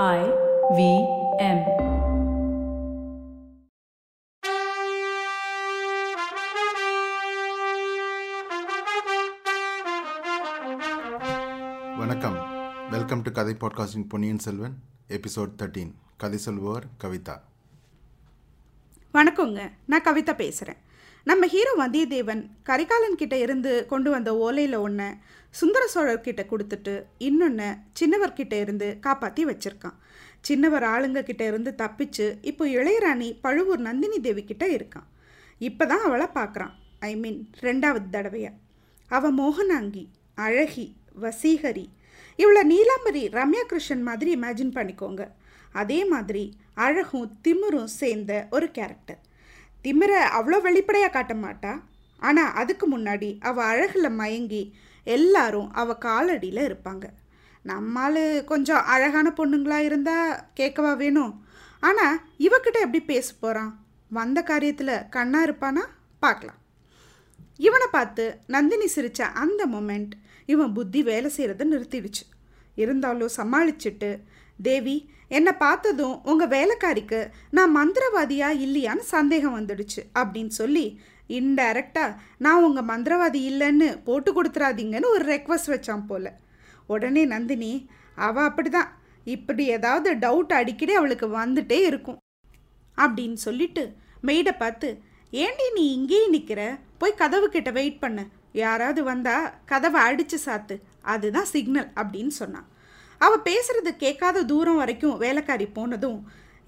I V M. வணக்கம். Welcome to கதை பாட்காஸ்டின் பொன்னியின் செல்வன் எபிசோட் தேர்ட்டீன் கதை சொல்பவர் கவிதா வணக்கங்க. நான் கவிதா பேசுகிறேன் நம்ம ஹீரோ வந்தியத்தேவன் கரிகாலன் கிட்ட இருந்து கொண்டு வந்த ஓலையில் ஒன்று சுந்தர சோழர்கிட்ட கொடுத்துட்டு இன்னொன்று சின்னவர்கிட்ட இருந்து காப்பாற்றி வச்சிருக்கான். சின்னவர் ஆளுங்க கிட்ட இருந்து தப்பிச்சு இப்போ இளையராணி பழுவூர் நந்தினி தேவி கிட்ட இருக்கான். இப்போ தான் அவளை பார்க்குறான் ஐ மீன் ரெண்டாவது தடவையா. அவள் மோகனாங்கி அழகி வசீகரி. இவளை நீலாம்பரி ரம்யா கிருஷ்ணன் மாதிரி இமேஜின் பண்ணிக்கோங்க. அதே மாதிரி அழகும் திமிரும் சேர்ந்த ஒரு கேரக்டர் திமிரை அவ்வளோ வெளிப்படையாக காட்ட மாட்டா. ஆனால் அதுக்கு முன்னாடி அவள் அழகில் மயங்கி எல்லாரும் அவள் காலடியில் இருப்பாங்க. நம்மால் கொஞ்சம் அழகான பொண்ணுங்களாக இருந்தால் கேட்கவா வேணும்? ஆனால் இவக்கிட்ட எப்படி பேச போகிறான் வந்த காரியத்தில் கண்ணாக இருப்பானா? பார்க்கலாம். இவனை பார்த்து நந்தினி சிரித்த அந்த மொமெண்ட் இவன் புத்தி வேலை செய்கிறத நிறுத்திடுச்சு. இருந்தாலும் சமாளிச்சுட்டு தேவி என்னை பார்த்ததும் உங்கள் வேலைக்காரிக்கு நான் மந்திரவாதியா இல்லையான்னு சந்தேகம் வந்துடுச்சு அப்படின்னு சொல்லி இன்டைரக்டாக நான் உங்கள் மந்திரவாதி இல்லைன்னு போட்டு கொடுத்துறாதீங்கன்னு ஒரு ரெக்வஸ்ட் வச்சான் போல. உடனே நந்தினி அவள் அப்படிதான். இப்படி ஏதாவது டவுட் அடிக்கடி அவளுக்கு வந்துட்டே இருக்கும் அப்படின்னு சொல்லிட்டு மெய்டை பார்த்து ஏண்டி நீ இங்கேயே நிற்கிற போய் கதவு கிட்ட வெயிட் பண்ணு. யாராவது வந்தால் கதவை அடித்து சாத்து. அதுதான் சிக்னல் அப்படின்னு சொன்னான். அவள் பேசுறது கேட்காத தூரம் வரைக்கும் வேலைக்காரி போனதும்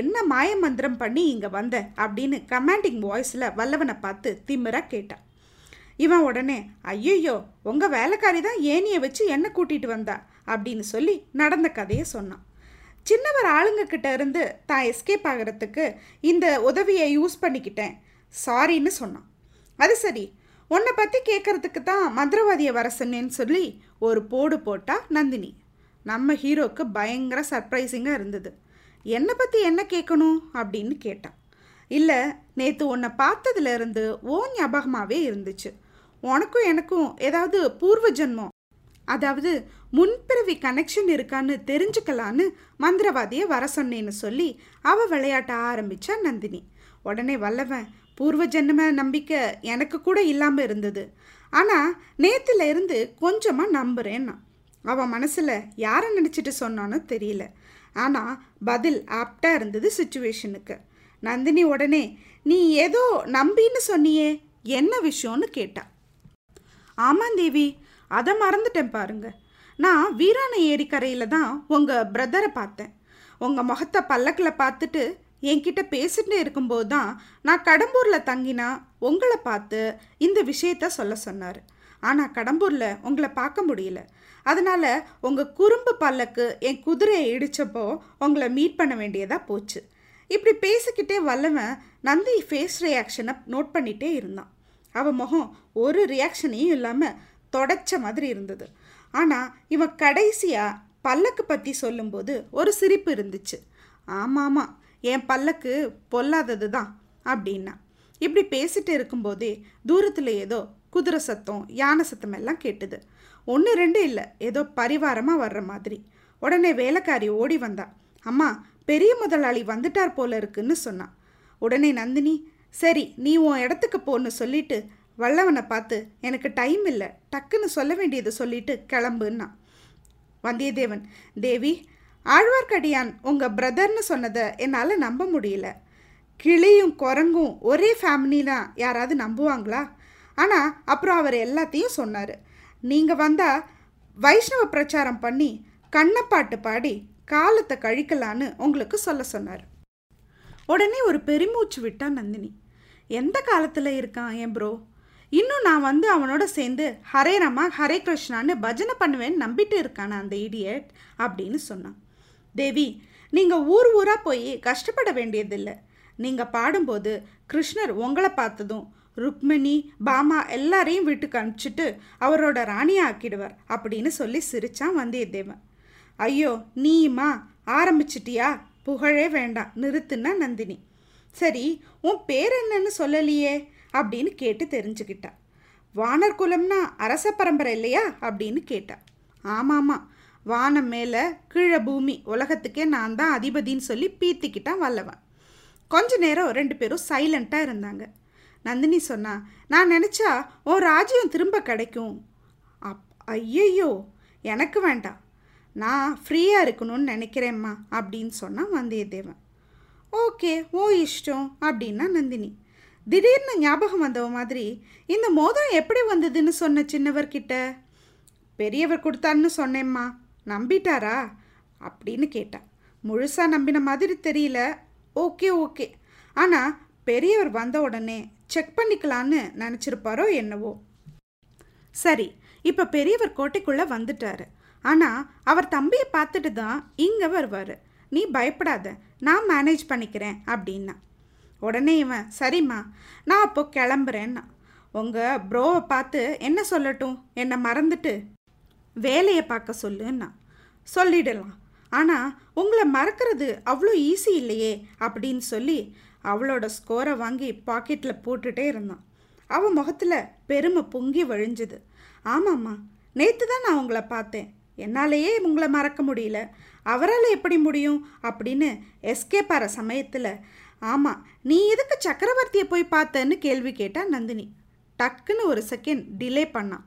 என்ன மாய மந்திரம் பண்ணி இங்கே வந்த? அப்படின்னு கமாண்டிங் வாய்ஸில் வல்லவனை பார்த்து திமிராக கேட்டான் இவன் உடனே ஐயையோ உங்கள் வேலைக்காரி தான் ஏனியை வச்சு என்ன கூட்டிகிட்டு வந்தா? அப்படின்னு சொல்லி நடந்த கதையை சொன்னான். சின்னவர் ஆளுங்கக்கிட்ட இருந்து தான் எஸ்கேப் ஆகிறதுக்கு இந்த உதவியை யூஸ் பண்ணிக்கிட்டேன். சாரின்னு சொன்னான். அது சரி. உன்னை பற்றி கேட்கறதுக்கு தான் மந்திரவாதியை வர சொன்னேன்னு சொல்லி ஒரு போடு போட்டா நந்தினி. நம்ம ஹீரோக்கு பயங்கர சர்ப்ரைசிங்காக இருந்தது. என்னை பற்றி என்ன கேட்கணும்? அப்படின்னு கேட்டான். இல்லை நேற்று உன்னை பார்த்ததுலேருந்து ஓ ஞாபகமாகவே இருந்துச்சு. உனக்கும் எனக்கும் ஏதாவது பூர்வ ஜென்மம் அதாவது முன்பிறவி கனெக்ஷன் இருக்கான்னு தெரிஞ்சுக்கலான்னு மந்திரவாதியை வர சொன்னேன்னு சொல்லி அவள் விளையாட்ட ஆரம்பிச்சா நந்தினி. உடனே வல்லவன் பூர்வ ஜென்ம நம்பிக்கை எனக்கு கூட இல்லாமல் இருந்தது. ஆனால் நேற்றுல இருந்து கொஞ்சமாக நம்புகிறேன்னா அவன் மனசில் யாரை நினச்சிட்டு சொன்னானோ தெரியல. ஆனால் பதில் ஆப்டாக இருந்தது சுச்சுவேஷனுக்கு நந்தினி உடனே நீ ஏதோ நம்பின்னு சொன்னியே என்ன விஷயம்னு கேட்டா? ஆமாம் தேவி அதை மறந்துட்டேன் பாருங்க. நான் வீராணை ஏரிக்கரையில் தான் உங்கள் பிரதரை பார்த்தேன். உங்கள் முகத்தை பல்லக்கில் பார்த்துட்டு என்கிட்ட பேசிட்டு இருக்கும்போது தான் நான் கடம்பூரில் தங்கினா உங்களை பார்த்து இந்த விஷயத்த சொல்ல சொன்னார். ஆனால் கடம்பூரில் உங்களை பார்க்க முடியல. அதனால் உங்கள் குறும்பு பல்லக்கு என் குதிரையை இடித்தப்போ உங்களை மீட் பண்ண வேண்டியதாக போச்சு. இப்படி பேசிக்கிட்டே வல்லவன் நந்தி ஃபேஸ் ரியாக்ஷனை நோட் பண்ணிகிட்டே இருந்தான். அவன் முகம் ஒரு ரியாக்ஷனையும் இல்லாமல் தொடச்ச மாதிரி இருந்தது. ஆனால் இவன் கடைசியாக பல்லக்கு பற்றி சொல்லும்போது ஒரு சிரிப்பு இருந்துச்சு. ஆமாம் ஆமாம் என் பல்லக்கு பொல்லாதது தான் அப்படின்னா. இப்படி பேசிட்டு இருக்கும்போதே தூரத்தில் ஏதோ குதிரை சத்தம் யானை சத்தம் எல்லாம் கேட்டுது. ஒன்று ரெண்டு இல்லை ஏதோ பரிவாரமாக வர்ற மாதிரி. உடனே வேலைக்காரி ஓடி வந்தா. அம்மா பெரிய முதலாளி வந்துட்டார் போல இருக்குன்னு சொன்னான் உடனே நந்தினி சரி நீ உன் இடத்துக்கு போன்னு சொல்லிட்டு வல்லவனை பார்த்து எனக்கு டைம் இல்லை டக்குன்னு சொல்ல வேண்டியதை சொல்லிட்டு கிளம்புன்னா. வந்தியத்தேவன் தேவி ஆழ்வார்க்கடியான் உங்கள் பிரதர்னு சொன்னதை என்னால் நம்ப முடியல. கிளியும் குரங்கும் ஒரே ஃபேமிலினா யாராவது நம்புவாங்களா? ஆனால் அப்புறம் அவர் எல்லாத்தையும் சொன்னார். நீங்கள் வந்தால் வைஷ்ணவ பிரச்சாரம் பண்ணி கண்ணப்பாட்டு பாடி காலத்தை கழிக்கலான்னு உங்களுக்கு சொல்ல சொன்னார். உடனே ஒரு பெருமூச்சு விட்டா நந்தினி. எந்த காலத்தில் இருக்கான் ஏன் ப்ரோ இன்னும் நான் வந்து அவனோட சேர்ந்து ஹரே ரமா ஹரே கிருஷ்ணான்னு பஜனை பண்ணுவேன்னு நம்பிட்டு இருக்கான அந்த இடியட் அப்படின்னு சொன்னான். தேவி நீங்கள் ஊர் ஊராக போய் கஷ்டப்பட வேண்டியதில்லை. நீங்கள் பாடும்போது கிருஷ்ணர் உங்களை பார்த்ததும் ருக்மிணி பாமா எல்லாரையும் வீட்டுக்கு அனுப்பிச்சிட்டு அவரோட ராணியை ஆக்கிடுவார் அப்படின்னு சொல்லி சிரிச்சான் வந்தியத்தேவன். ஐயோ நீயுமா? ஆரம்பிச்சிட்டியா? புகழே வேண்டாம் நிறுத்துனா நந்தினி. சரி உன் பேர் என்னன்னு சொல்லலையே? அப்படின்னு கேட்டு தெரிஞ்சுக்கிட்டா. வானர் குலம்னா அரச பரம்பரை இல்லையா? அப்படின்னு கேட்டா. ஆமாம்மா வானம் மேலே கீழே பூமி உலகத்துக்கே நான் தான் அதிபதின்னு சொல்லி பீத்திக்கிட்டான் வல்லவன். கொஞ்ச நேரம் ரெண்டு பேரும் சைலண்ட்டாக இருந்தாங்க. நந்தினி சொன்னா நான் நினச்சா உன் ராஜ்யம் திரும்ப கிடைக்கும். அப் ஐயையோ எனக்கு வேண்டாம். நான் ஃப்ரீயாக இருக்கணும்னு நினைக்கிறேம்மா அப்படின்னு சொன்னான் வந்தியத்தேவன். ஓகே ஓ இஷ்டம் அப்படின்னா நந்தினி. திடீர்னு ஞாபகம் வந்தவ மாதிரி இந்த மோதிரம் எப்படி வந்ததுன்னு சொன்ன சின்னவர்கிட்ட? பெரியவர் கொடுத்தாருன்னு சொன்னேம்மா. நம்பிட்டாரா? அப்படின்னு கேட்டான் முழுசாக நம்பின மாதிரி தெரியல. Okay okay. ஆனால் பெரியவர் வந்த உடனே செக் பண்ணிக்கலான்னு நினச்சிருப்பாரோ என்னவோ. சரி இப்போ பெரியவர் கோட்டைக்குள்ளே வந்துட்டாரு. ஆனால் அவர் தம்பியை பார்த்துட்டு தான் இங்கே வருவார். நீ பயப்படாத நான் மேனேஜ் பண்ணிக்கிறேன் அப்படின்னா. உடனே இவன் சரிம்மா நான் அப்போ கிளம்புறேன்னா. உங்கள் ப்ரோவை பார்த்து என்ன சொல்லட்டும்? என்னை மறந்துட்டு? வேலையை பார்க்க சொல்லுன்னா. சொல்லிடலாம். ஆனால் உங்களை மறக்கிறது அவ்வளோ ஈஸி இல்லையே அப்படின்னு சொல்லி அவளோட ஸ்கோரை வாங்கி பாக்கெட்டில் போட்டுட்டே இருந்தான். அவன் முகத்தில் பெருமை பொங்கி வழிஞ்சுது. ஆமாம்மா நேற்று தான் நான் உங்களை பார்த்தேன். என்னாலேயே உங்களை மறக்க முடியல. அவரால் எப்படி முடியும்? அப்படின்னு எஸ்கேப் ஆகிற சமயத்தில் ஆமாம் நீ எதுக்கு சக்கரவர்த்தியை போய் பார்த்தேன்னு கேள்வி கேட்டா நந்தினி. டக்குன்னு ஒரு செகண்ட் டிலே பண்ணான்.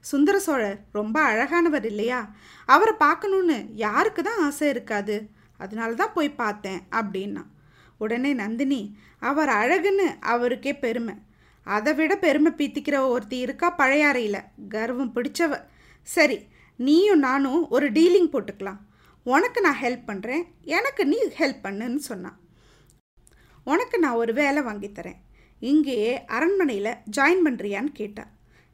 சுந்தர சோழர் ரொம்ப அழகானவர் இல்லையா? அவரை பார்க்கணுன்னு யாருக்கு தான் ஆசை இருக்காது? அதனால தான் போய் பார்த்தேன் அப்படின்னா. உடனே நந்தினி அவர் அழகுன்னு அவருக்கே பெருமை. அதை விட பெருமை பீத்திக்கிற ஒருத்தி இருக்கா பழையாறையில் கர்வம் பிடிச்சவ. சரி நீயும் நானும் ஒரு டீலிங் போட்டுக்கலாம். உனக்கு நான் ஹெல்ப் பண்ணுறேன் எனக்கு நீ ஹெல்ப் பண்ணுன்னு சொன்னான் உனக்கு நான் ஒரு வேலை வாங்கித்தரேன் இங்கேயே அரண்மனையில் ஜாயின் பண்ணுறியான்னு கேட்டா.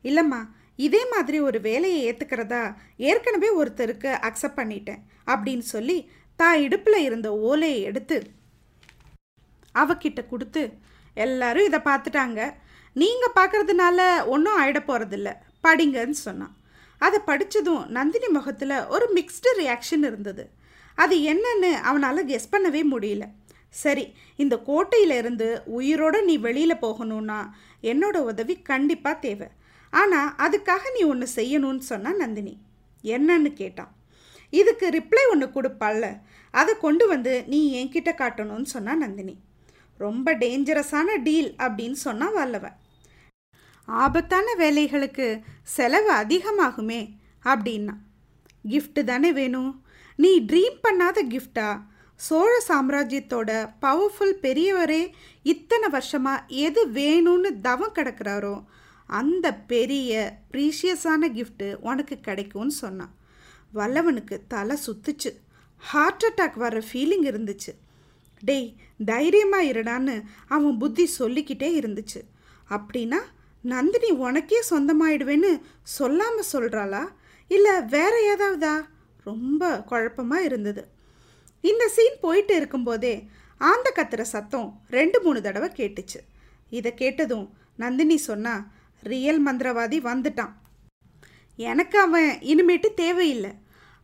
இல்லைம்மா இதே மாதிரி ஒரு வேலையை ஏற்றுக்கிறதா ஏற்கனவே ஒருத்தருக்கு அக்செப்ட் பண்ணிட்டேன் அப்படின்னு சொல்லி தான் இடுப்பில் இருந்த ஓலையை எடுத்து அவகிட்ட கொடுத்து எல்லாரும் இதை பார்த்துட்டாங்க. நீங்கள் பார்க்கறதுனால ஒன்றும் ஆயிட போகிறதில்ல படிங்கன்னு சொன்னான். அதை படித்ததும் நந்தினி முகத்தில் ஒரு மிக்ஸ்டு ரியாக்ஷன் இருந்தது. அது என்னன்னு அவனால் கெஸ் பண்ணவே முடியல. சரி இந்த கோட்டையிலிருந்து உயிரோட நீ வெளியில் போகணும்னா என்னோட உதவி கண்டிப்பாக தேவை. ஆனால் அதுக்காக நீ ஒன்று செய்யணும்னு சொன்னால் நந்தினி. என்னன்னு கேட்டான். இதுக்கு ரிப்ளை ஒன்று கொடுப்பாள்ல. அதை கொண்டு வந்து நீ என்கிட்ட காட்டணும்னு சொன்னா நந்தினி. ரொம்ப டேஞ்சரஸான டீல் அப்படின்னு சொன்னா வல்லவன். ஆபத்தான வேலைகளுக்கு செலவு அதிகமாகுமே அப்படின்னா. கிஃப்ட்டு தானே வேணும். நீ ட்ரீம் பண்ணாத கிஃப்டா சோழ சாம்ராஜ்யத்தோட பவர்ஃபுல் பெரியவரே இத்தனை வருஷமாக எது வேணும்னு தவம் கிடக்கிறாரோ அந்த பெரிய ப்ரீஷியஸான கிஃப்ட்டு உனக்கு கிடைக்கும்னு சொன்னான். வல்லவனுக்கு தலை சுத்துச்சு. ஹார்ட் அட்டாக் வர ஃபீலிங் இருந்துச்சு. டேய் தைரியமா இருடான்னு அவன் புத்தி சொல்லிக்கிட்டே இருந்துச்சு. அப்படின்னா நந்தினி உனக்கே சொந்தமாயிடுவேன்னு சொல்லாமல் சொல்கிறாளா இல்லை வேற ஏதாவதா? ரொம்ப குழப்பமாக இருந்தது. இந்த சீன் போயிட்டு இருக்கும்போதே ஆந்த கத்துற சத்தம் ரெண்டு மூணு தடவை கேட்டுச்சு. இதை கேட்டதும் நந்தினி சொன்னா ரியல் மந்திரவாதி வந்துட்டான். எனக்கு அவன் இனிமேட்டு தேவையில்லை.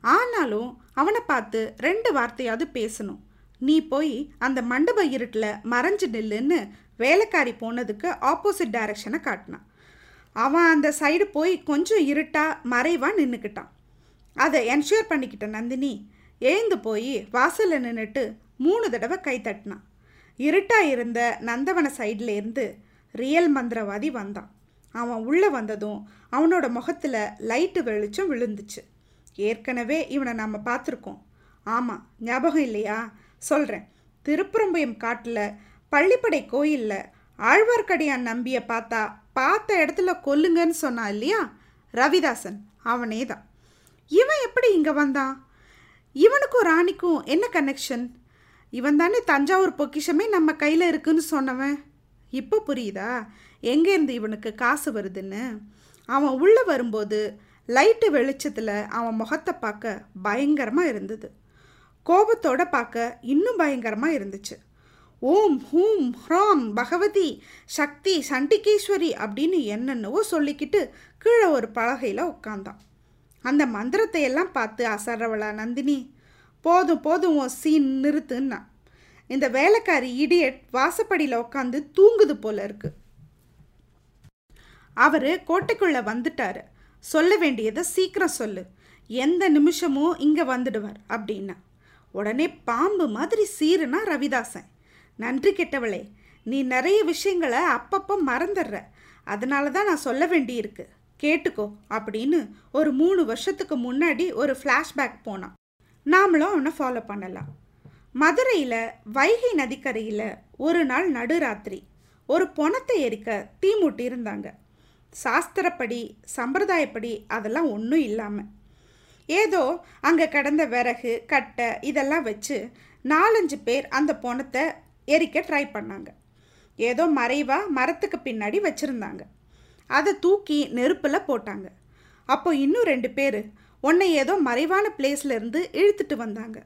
ஆனாலும் அவனை பார்த்து ரெண்டு வார்த்தையாவது பேசணும். நீ போய் அந்த மண்டப இருட்டில் மறைஞ்சு நில்லுன்னு வேலைக்காரி போனதுக்கு ஆப்போசிட் டைரக்ஷனை காட்டினான் அவன் அந்த சைடு போய் கொஞ்சம் இருட்டாக மறைவா நின்றுக்கிட்டான் அதை என்ஷூர் பண்ணிக்கிட்ட நந்தினி எழுந்து போய் வாசலில் நின்றுட்டு மூணு தடவை கை தட்டினான் இருட்டாக இருந்த நந்தவன சைடில் இருந்து ரியல் மந்திரவாதி வந்தான். அவன் உள்ளே வந்ததும் அவனோட முகத்தில் லைட்டு வெளிச்சம் விழுந்துச்சு. ஏற்கனவே இவனை நாம் பார்த்துருக்கோம். ஆமாம் ஞாபகம் இல்லையா? சொல்கிறேன் திருப்புறம்பயம் காட்டில் பள்ளிப்படை கோயிலில் ஆழ்வார்க்கடியான் நம்பியை பார்த்தா பார்த்த இடத்துல கொல்லுங்கன்னு சொன்னா இல்லையா? ரவிதாசன் அவனே தான் இவன் எப்படி இங்கே வந்தான்? இவனுக்கும் ராணிக்கும் என்ன கனெக்ஷன் இவன் தானே தஞ்சாவூர் பொக்கிஷமே நம்ம கையில் இருக்குன்னு சொன்னவன். இப்போ புரியுதா? எங்கேருந்து இவனுக்கு காசு வருதுன்னு? அவன் உள்ளே வரும்போது லைட்டு வெளிச்சத்தில் அவன் முகத்தை பார்க்க பயங்கரமாக இருந்தது. கோபத்தோட பார்க்க இன்னும் பயங்கரமாக இருந்துச்சு. ஓம் ஹூம் ஹ்ராம் பகவதி சக்தி சண்டிகேஸ்வரி அப்படின்னு என்னென்னவோ சொல்லிக்கிட்டு கீழே ஒரு பலகையில் உட்காந்தான் அந்த மந்திரத்தை எல்லாம் பார்த்து அசர்றவளா நந்தினி போதும் போதும் உன் சீன் நிறுத்துன்னா. இந்த வேலைக்காரி இடியட் வாசப்படியில் உட்காந்து தூங்குது போல இருக்கு. அவர் கோட்டைக்குள்ளே வந்துட்டாரு. சொல்ல வேண்டியதை சீக்கிரம் சொல்லு. எந்த நிமிஷமும் இங்கே வந்துடுவார் அப்படின்னா. உடனே பாம்பு மாதிரி சீருனா ரவிதாசன். நன்றி கெட்டவளே நீ நிறைய விஷயங்களை அப்பப்போ மறந்துடுற. அதனால தான் நான் சொல்ல வேண்டியிருக்கு. கேட்டுக்கோ அப்படின்னு ஒரு மூணு வருஷத்துக்கு முன்னாடி ஒரு ஃப்ளாஷ்பேக் போனான். நாமளும் அவனை ஃபாலோ பண்ணலாம். மதுரையில் வைகை நதிக்கரையில் ஒரு நாள் நடுராத்திரி. ஒரு பொணத்தை எரிக்க தீ மூட்டி இருந்தாங்க. சாஸ்திரப்படி சம்பிரதாயப்படி அதெல்லாம் ஒன்றும் இல்லாமல் ஏதோ அங்கே கிடந்த விறகு கட்டை இதெல்லாம் வச்சு நாலஞ்சு பேர் அந்த பொணத்தை எரிக்க ட்ரை பண்ணாங்க. ஏதோ மறைவாக மரத்துக்கு பின்னாடி வச்சுருந்தாங்க. அதை தூக்கி நெருப்பில் போட்டாங்க. அப்போ இன்னும் ரெண்டு பேர் உன்னை ஏதோ மறைவான பிளேஸ்லேருந்து இழுத்துட்டு வந்தாங்க.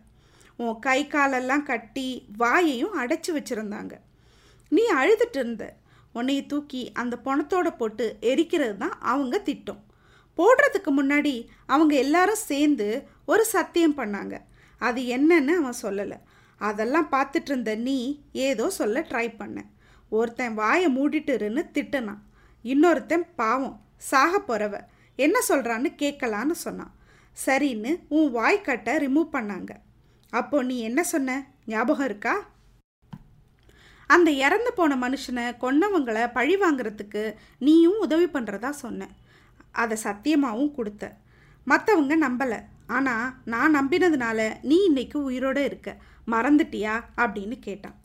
உன் கை காலெல்லாம் கட்டி வாயையும் அடைச்சி வச்சுருந்தாங்க. நீ அழுதுட்டு இருந்த. உன்னைய தூக்கி அந்த பணத்தோட போட்டு எரிக்கிறது தான் அவங்க திட்டம். போடுறதுக்கு முன்னாடி அவங்க எல்லாரும் சேர்ந்து ஒரு சத்தியம் பண்ணாங்க. அது என்னன்னு அவன் சொல்லலை. அதெல்லாம் பார்த்துட்டு இருந்த நீ ஏதோ சொல்ல ட்ரை பண்ண. ஒருத்தன் வாயை மூடிட்டுருன்னு திட்டுனான். இன்னொருத்தன் பாவம் சாக போகிறவ என்ன சொல்கிறான்னு கேட்கலான்னு சொன்னான். சரின்னு உன் வாய்க்கட்டை ரிமூவ் பண்ணாங்க. அப்போ நீ என்ன சொன்ன? ஞாபகம் இருக்கா? அந்த இறந்து போன மனுஷனை கொன்னவங்களை பழி வாங்குறதுக்கு நீயும் உதவி பண்ணுறதா சொன்ன. அதை சத்தியமாகவும் கொடுத்த. மற்றவங்க நம்பலை. ஆனால் நான் நம்பினதுனால நீ இன்னைக்கு உயிரோடு இருக்க. மறந்துட்டியா? அப்படின்னு கேட்டான்.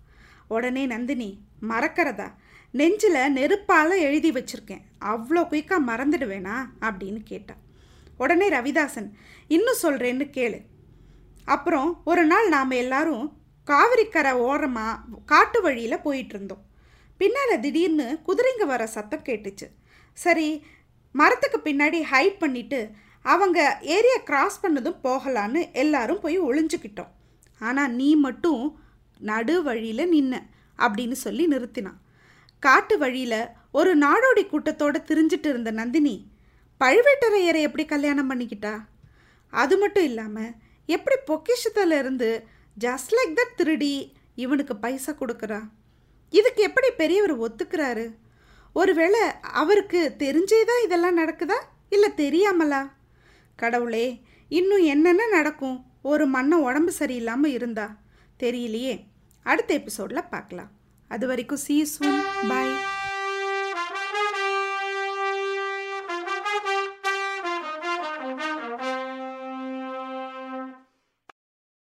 உடனே நந்தினி மறக்கிறதா? நெஞ்சில் நெருப்பால் எழுதி வச்சுருக்கேன். அவ்வளோ குயிக்காக மறந்துடுவேனா? அப்படின்னு கேட்டான். உடனே ரவிதாசன் இன்னும் சொல்கிறேன்னு கேளு. அப்புறம் ஒரு நாள் நாம் எல்லாரும் காவிரிக்கரை ஓரமாக காட்டு வழியில் போயிட்டு இருந்தோம். பின்னால் திடீர்னு குதிரைங்க வர சத்தம் கேட்டுச்சு. சரி மரத்துக்கு பின்னாடி ஹைட் பண்ணிவிட்டு அவங்க ஏரியா கிராஸ் பண்ணதும் போகலான்னு எல்லாரும் போய் ஒளிஞ்சுக்கிட்டோம். ஆனால் நீ மட்டும் நடு வழியில் நின்ன அப்படின்னு சொல்லி நிறுத்தினான். காட்டு வழியில் ஒரு நாடோடி கூட்டத்தோடு திரிஞ்சிட்டு இருந்த நந்தினி பழுவேட்டரையரை எப்படி கல்யாணம் பண்ணிக்கிட்டா? அது மட்டும் இல்லாமல் எப்படி பொக்கிஷத்தில் இருந்து ஜஸ்ட் லைக் தட் திருடி இவனுக்கு பைசா கொடுக்குறா? இதுக்கு எப்படி பெரியவர் ஒத்துக்கிறாரு? ஒருவேளை அவருக்கு தெரிஞ்சேதா இதெல்லாம் நடக்குதா? இல்லை தெரியாமலா? கடவுளே இன்னும் என்னென்ன நடக்கும்? ஒரு மண்ணை உடம்பு சரியில்லாமல் இருந்தா? தெரியலையே. அடுத்த எபிசோடில் பார்க்கலாம். அது வரைக்கும் சீ சூன் பாய்